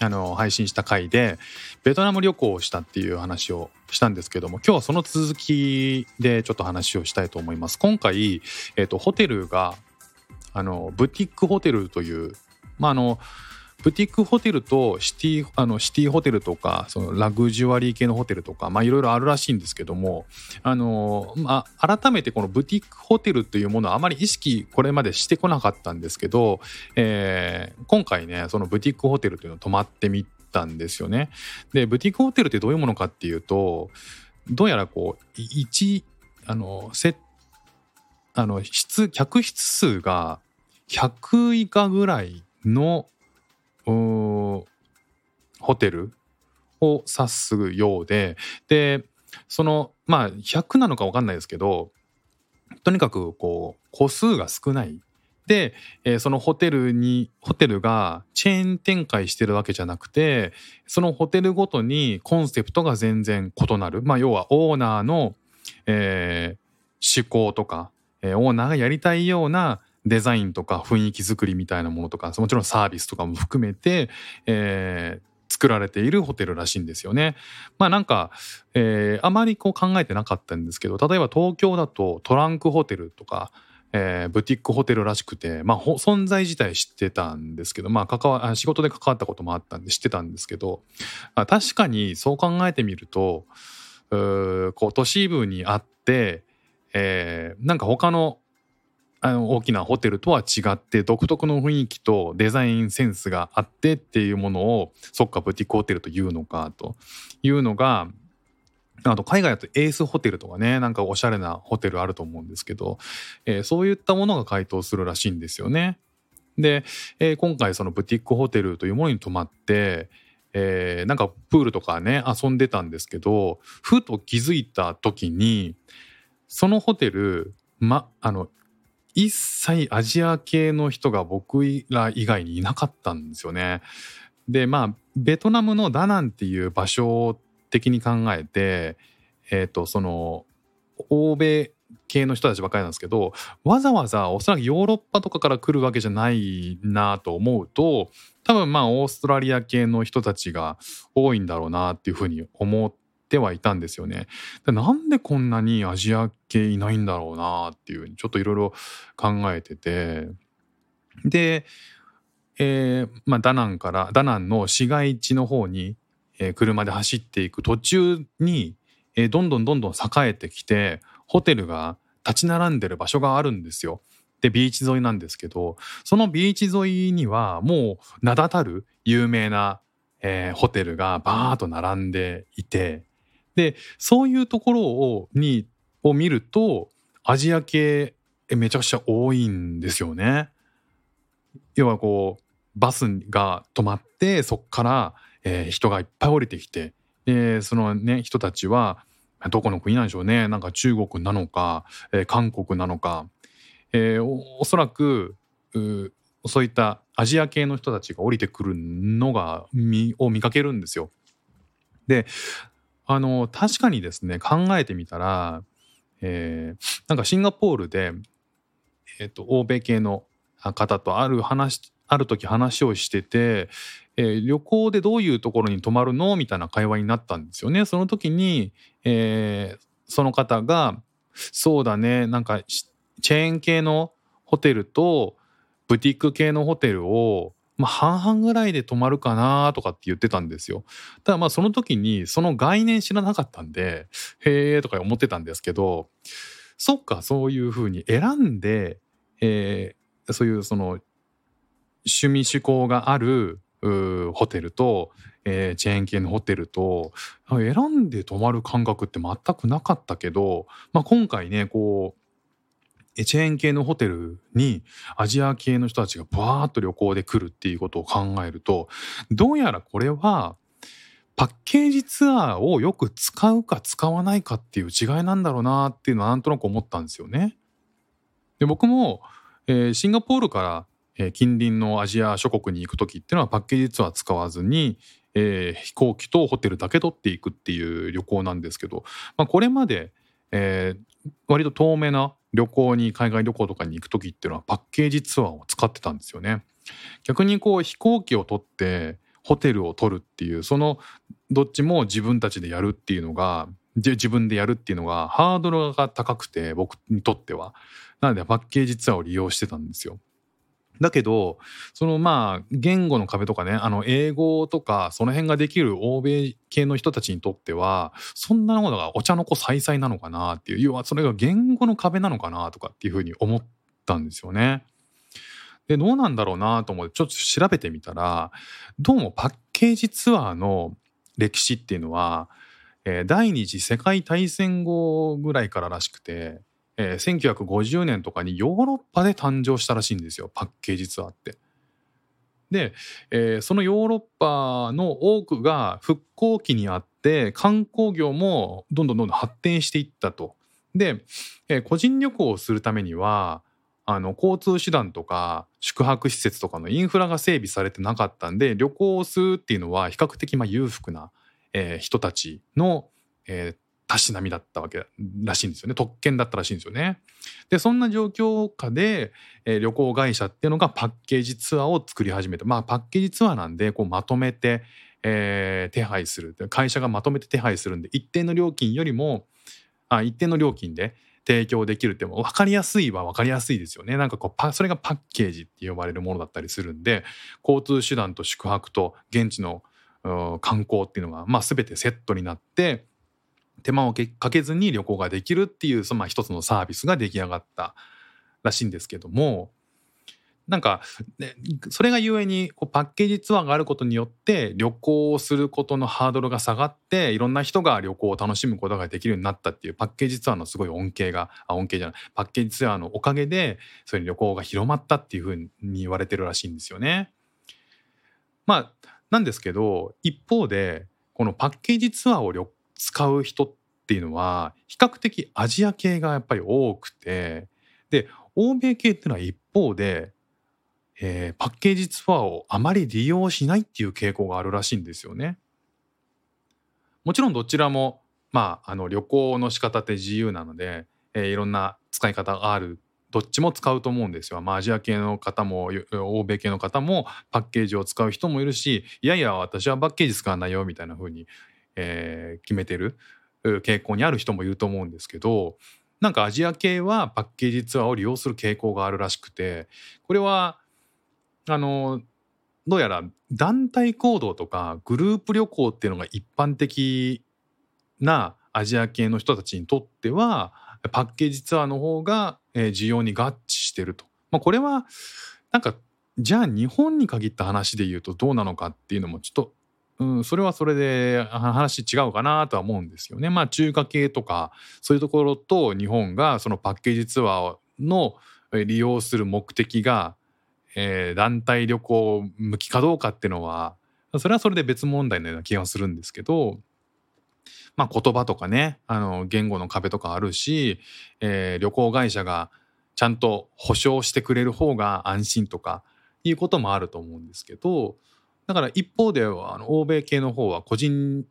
あの、配信した回で、ベトナム旅行をしたっていう話をしたんですけども、今日はその続きでちょっと話をしたいと思います。今回、えっ、と、ホテルが、あのブティックホテルという、まあ、あのブティックホテルとシティあのシティホテルとかそのラグジュアリー系のホテルとかいろいろあるらしいんですけどもあの、まあ、改めてこのブティックホテルというものはあまり意識これまでしてこなかったんですけど、えー今回ねそのブティックホテルというのを泊まってみたんですよね。でブティックホテルってどういうものかっていうとどうやらこうい一あのセあの室客室数が100以下ぐらいのホテルを指すようででそのまあ100なのか分かんないですけどとにかくこう個数が少ない。で、えーそのホテルにホテルがチェーン展開してるわけじゃなくてそのホテルごとにコンセプトが全然異なる、まあ、要はオーナーの、えー趣向とか、えーオーナーがやりたいようなデザインとか雰囲気作りみたいなものとかもちろんサービスとかも含めて、えー作られているホテルらしいんですよね。まあなんか、えーあまりこう考えてなかったんですけど例えば東京だとトランクホテルとか、えーブティックホテルらしくて、まあ、存在自体知ってたんですけど、まあ、関わ仕事で関わったこともあったんで知ってたんですけどあ確かにそう考えてみるとうこう都市部にあって、えーなんか他のあの大きなホテルとは違って独特の雰囲気とデザインセンスがあってっていうものをそっかブティックホテルというのかというのがあと海外だとエースホテルとかねなんかおしゃれなホテルあると思うんですけど、えーそういったものが回答するらしいんですよね。で、えー今回そのブティックホテルというものに泊まって、えーなんかプールとかね遊んでたんですけどふと気づいた時にそのホテル、ま、あの一切アジア系の人が僕ら以外にいなかったんですよね。でまあベトナムのダナンっていう場所的に考えてえっ、とその欧米系の人たちばかりなんですけどわざわざおそらくヨーロッパとかから来るわけじゃないなと思うと多分まあオーストラリア系の人たちが多いんだろうなっていうふうに思っててはいたんですよね。でなんでこんなにアジア系いないんだろうなっていうちょっといろいろ考えててで、えーまあ、ダナンからダナンの市街地の方に、えー車で走っていく途中に、えーどんどんどんどん栄えてきてホテルが立ち並んでる場所があるんですよ。でビーチ沿いなんですけどそのビーチ沿いにはもう名だたる有名な、えーホテルがバーッと並んでいてでそういうところをにを見るとアジア系めちゃくちゃ多いんですよね。要はこうバスが止まってそっから、えー人がいっぱい降りてきてでそのね人たちはどこの国なんでしょうねなんか中国なのか、えー韓国なのか、えーおそらくうそういったアジア系の人たちが降りてくるのが見を見かけるんですよ。であの確かにですね考えてみたら、えーなんかシンガポールで、えー、と欧米系の方とある話ある時話をしてて、えー旅行でどういうところに泊まるの？みたいな会話になったんですよね。その時に、えーその方が「そうだねなんかチェーン系のホテルとブティック系のホテルを、まあ、半々ぐらいで泊まるかなとかって言ってたんですよ。ただまあその時にその概念知らなかったんでへえとか思ってたんですけどそっかそういうふうに選んで、えーそういうその趣味趣向があるホテルと、えーチェーン系のホテルと選んで泊まる感覚って全くなかったけど、まあ、今回ねこうチェーン系のホテルにアジア系の人たちがバーッと旅行で来るっていうことを考えるとどうやらこれはパッケージツアーをよく使うか使わないかっていう違いなんだろうなっていうのはなんとなく思ったんですよね。で僕も、えー、シンガポールから、え、近隣のアジア諸国に行く時っていうのはパッケージツアー使わずに、えー、飛行機とホテルだけ取っていくっていう旅行なんですけど、まあ、これまで、えー、割と遠めな旅行に海外旅行とかに行く時っていうのはパッケージツアーを使ってたんですよね。逆にこう飛行機を取ってホテルを取るっていうそのどっちも自分たちでやるっていうのが自分でやるっていうのがハードルが高くて僕にとってはなのでパッケージツアーを利用してたんですよ。だけどそのまあ言語の壁とかねあの英語とかその辺ができる欧米系の人たちにとってはそんなものがお茶の子さいさいなのかなっていう要はそれが言語の壁なのかなとかっていうふうに思ったんですよね。で、どうなんだろうなと思ってちょっと調べてみたら、どうもパッケージツアーの歴史っていうのは、第二次世界大戦後ぐらいかららしくて、えー、1950年とかにヨーロッパで誕生したらしいんですよ、パッケージツアーって。で、えー、そのヨーロッパの多くが復興期にあって観光業もどんどんどんどん発展していったと。で、えー、個人旅行をするためにはあの交通手段とか宿泊施設とかのインフラが整備されてなかったんで旅行をするっていうのは比較的まあ裕福な、えー、人たちの、えー、たしなみだったわけらしいんですよね特権だったらしいんですよね。でそんな状況下で、えー、旅行会社っていうのがパッケージツアーを作り始めたまあパッケージツアーなんでこうまとめて、えー、手配する会社がまとめて手配するんで一定の料金よりもあ一定の料金で提供できるっても分かりやすいは分かりやすいですよね。なんかこうそれがパッケージって呼ばれるものだったりするんで交通手段と宿泊と現地の観光っていうのが、まあ、全てセットになって手間をかけずに旅行ができるっていうそのまあ一つのサービスが出来上がったらしいんですけどもなんか、ね、それがゆえにこうパッケージツアーがあることによって旅行をすることのハードルが下がっていろんな人が旅行を楽しむことができるようになったっていうパッケージツアーのすごい恩恵があ恩恵じゃないパッケージツアーのおかげでそういう旅行が広まったっていうふうに言われてるらしいんですよね。まあなんですけど一方でこのパッケージツアーを使う人っていうのは比較的アジア系がやっぱり多くてで欧米系っていうのは一方でえー、パッケージツアーをあまり利用しないっていう傾向があるらしいんですよね。もちろんどちらも、まあ、あの旅行の仕方って自由なので、えー、いろんな使い方があるどっちも使うと思うんですよ。まあ、アジア系の方も欧米系の方もパッケージを使う人もいるしいやいや私はパッケージ使わないよみたいな風に、えー、決めてる傾向にある人もいると思うんですけどなんかアジア系はパッケージツアーを利用する傾向があるらしくてこれはあのどうやら団体行動とかグループ旅行っていうのが一般的なアジア系の人たちにとってはパッケージツアーの方が需要に合致してると。まあ、これはなんかじゃあ日本に限った話で言うとどうなのかっていうのもちょっと、うん、それはそれで話違うかなとは思うんですよね。まあ中華系とかそういうところと日本がそのパッケージツアーの利用する目的がえー、団体旅行向きかどうかっていうのはそれはそれで別問題のような気がするんですけど、まあ、言葉とかねあの言語の壁とかあるし、えー、旅行会社がちゃんと保証してくれる方が安心とかいうこともあると思うんですけどだから一方ではあの欧米系の方は個人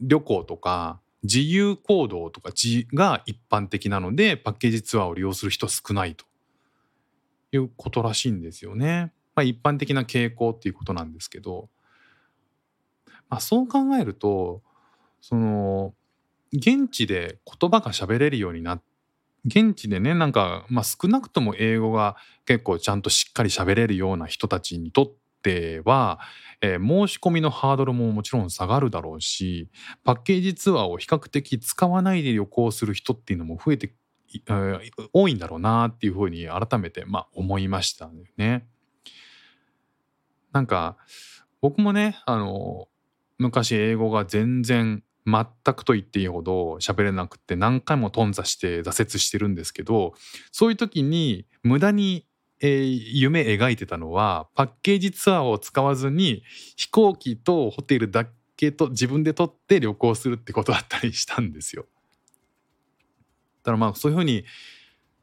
旅行とか自由行動とかが一般的なのでパッケージツアーを利用する人少ないということらしいんですよね。まあ、一般的な傾向っていうことなんですけど、まあ、そう考えるとその現地で言葉が喋れるようになって現地でねなんか、まあ、少なくとも英語が結構ちゃんとしっかり喋れるような人たちにとっては、えー、申し込みのハードルももちろん下がるだろうしパッケージツアーを比較的使わないで旅行する人っていうのも増えて多いんだろうなっていうふうに改めてまあ思いましたね。なんか僕もねあの昔英語が全然全くと言っていいほど喋れなくて何回も頓挫して挫折してるんですけどそういう時に無駄に、えー夢描いてたのはパッケージツアーを使わずに飛行機とホテルだけと自分で取って旅行するってことだったりしたんですよ。だからまあそういうふうに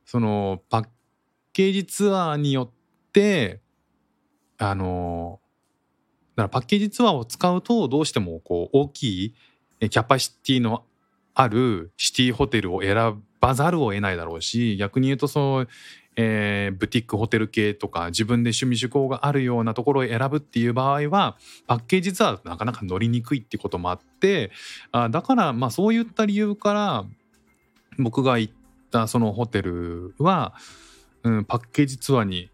そのパッケージツアーによってあのだからパッケージツアーを使うとどうしてもこう大きいキャパシティのあるシティホテルを選ばざるを得ないだろうし逆に言うとその、えーブティックホテル系とか自分で趣味趣向があるようなところを選ぶっていう場合はパッケージツアーだとなかなか乗りにくいってこともあってあだからまあそういった理由から僕が行ったそのホテルは、うん、パッケージツアーに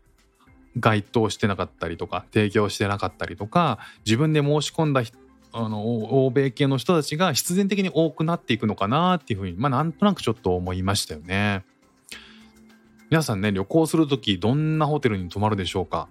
該当してなかったりとか提供してなかったりとか自分で申し込んだあの欧米系の人たちが必然的に多くなっていくのかなっていうふうにまあなんとなくちょっと思いましたよね。皆さんね旅行する時どんなホテルに泊まるでしょうか？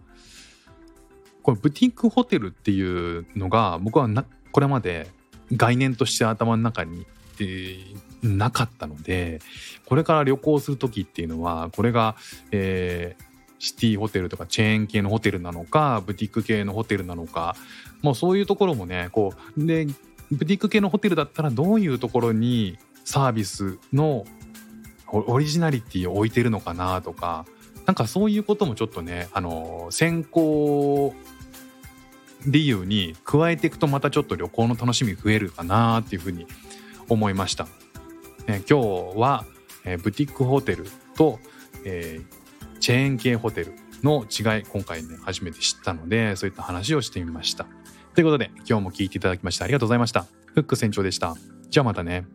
これブティックホテルっていうのが僕はなこれまで概念として頭の中に、えーなかったのでこれから旅行する時っていうのはこれが、えーシティホテルとかチェーン系のホテルなのかブティック系のホテルなのかもうそういうところもねこうでブティック系のホテルだったらどういうところにサービスのオリジナリティを置いてるのかなとかなんかそういうこともちょっとねあの先行理由に加えていくとまたちょっと旅行の楽しみ増えるかなっていうふうに思いました。え今日は、えブティックホテルと、えーチェーン系ホテルの違い今回ね初めて知ったのでそういった話をしてみました。ということで今日も聞いていただきましてありがとうございました。フック船長でした。じゃあまたね。